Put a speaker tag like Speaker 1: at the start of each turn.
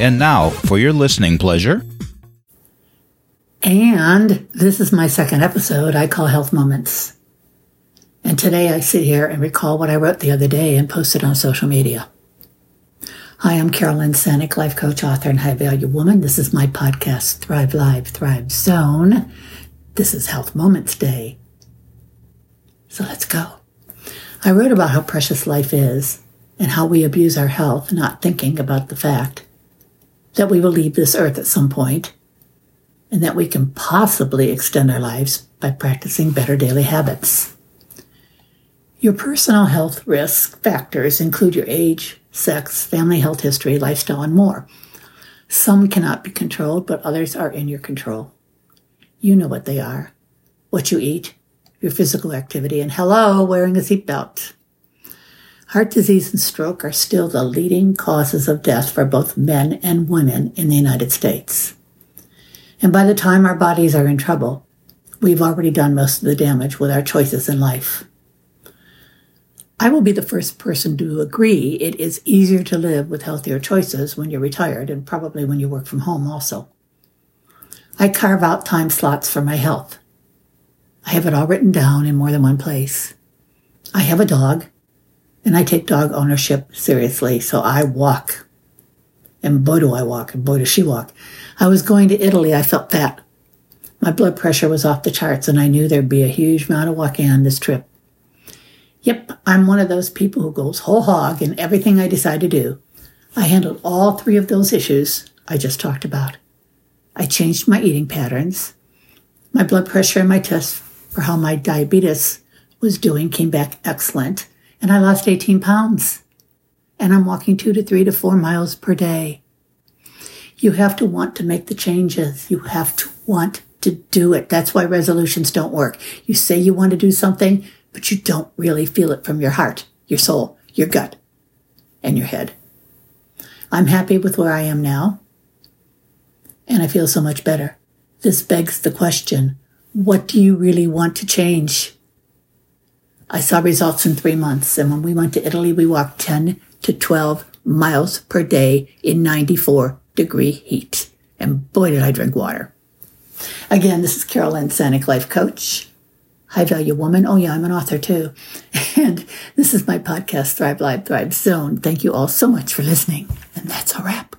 Speaker 1: And now, for your listening pleasure.
Speaker 2: And this is my second episode I call Health Moments. And today I sit here and recall what I wrote the other day and posted on social media. Hi, I'm Carolyn Sanek, life coach, author, and high value woman. This is my podcast, Thrive Live, Thrive Zone. This is Health Moments Day. So let's go. I wrote about how precious life is and how we abuse our health, not thinking about the fact that we will leave this earth at some point, and that we can possibly extend our lives by practicing better daily habits. Your personal health risk factors include your age, sex, family health history, lifestyle, and more. Some cannot be controlled, but others are in your control. You know what they are what you eat, your physical activity, and hello, wearing a seatbelt. Heart disease and stroke are still the leading causes of death for both men and women in the United States. And by the time our bodies are in trouble, we've already done most of the damage with our choices in life. I will be the first person to agree it is easier to live with healthier choices when you're retired and probably when you work from home also. I carve out time slots for my health. I have it all written down in more than one place. I have a dog and I take dog ownership seriously, so I walk. And boy, do I walk, and boy, does she walk. I was going to Italy. I felt fat. My blood pressure was off the charts, and I knew there'd be a huge amount of walking on this trip. Yep, I'm one of those people who goes whole hog in everything I decide to do. I handled all three of those issues I just talked about. I changed my eating patterns. My blood pressure and my tests for how my diabetes was doing came back excellent and I lost 18 pounds. And I'm walking two to three to four miles per day. You have to want to make the changes. You have to want to do it. That's why resolutions don't work. You say you want to do something, but you don't really feel it from your heart, your soul, your gut, and your head. I'm happy with where I am now, and I feel so much better. This begs the question, what do you really want to change? I saw results in three months. And when we went to Italy, we walked 10 to 12 miles per day in 94 degree heat. And boy, did I drink water. Again, this is Carolyn Sanek, life coach, high value woman. Oh, yeah, I'm an author too. And this is my podcast, Thrive Live, Thrive Zone. Thank you all so much for listening. And that's a wrap.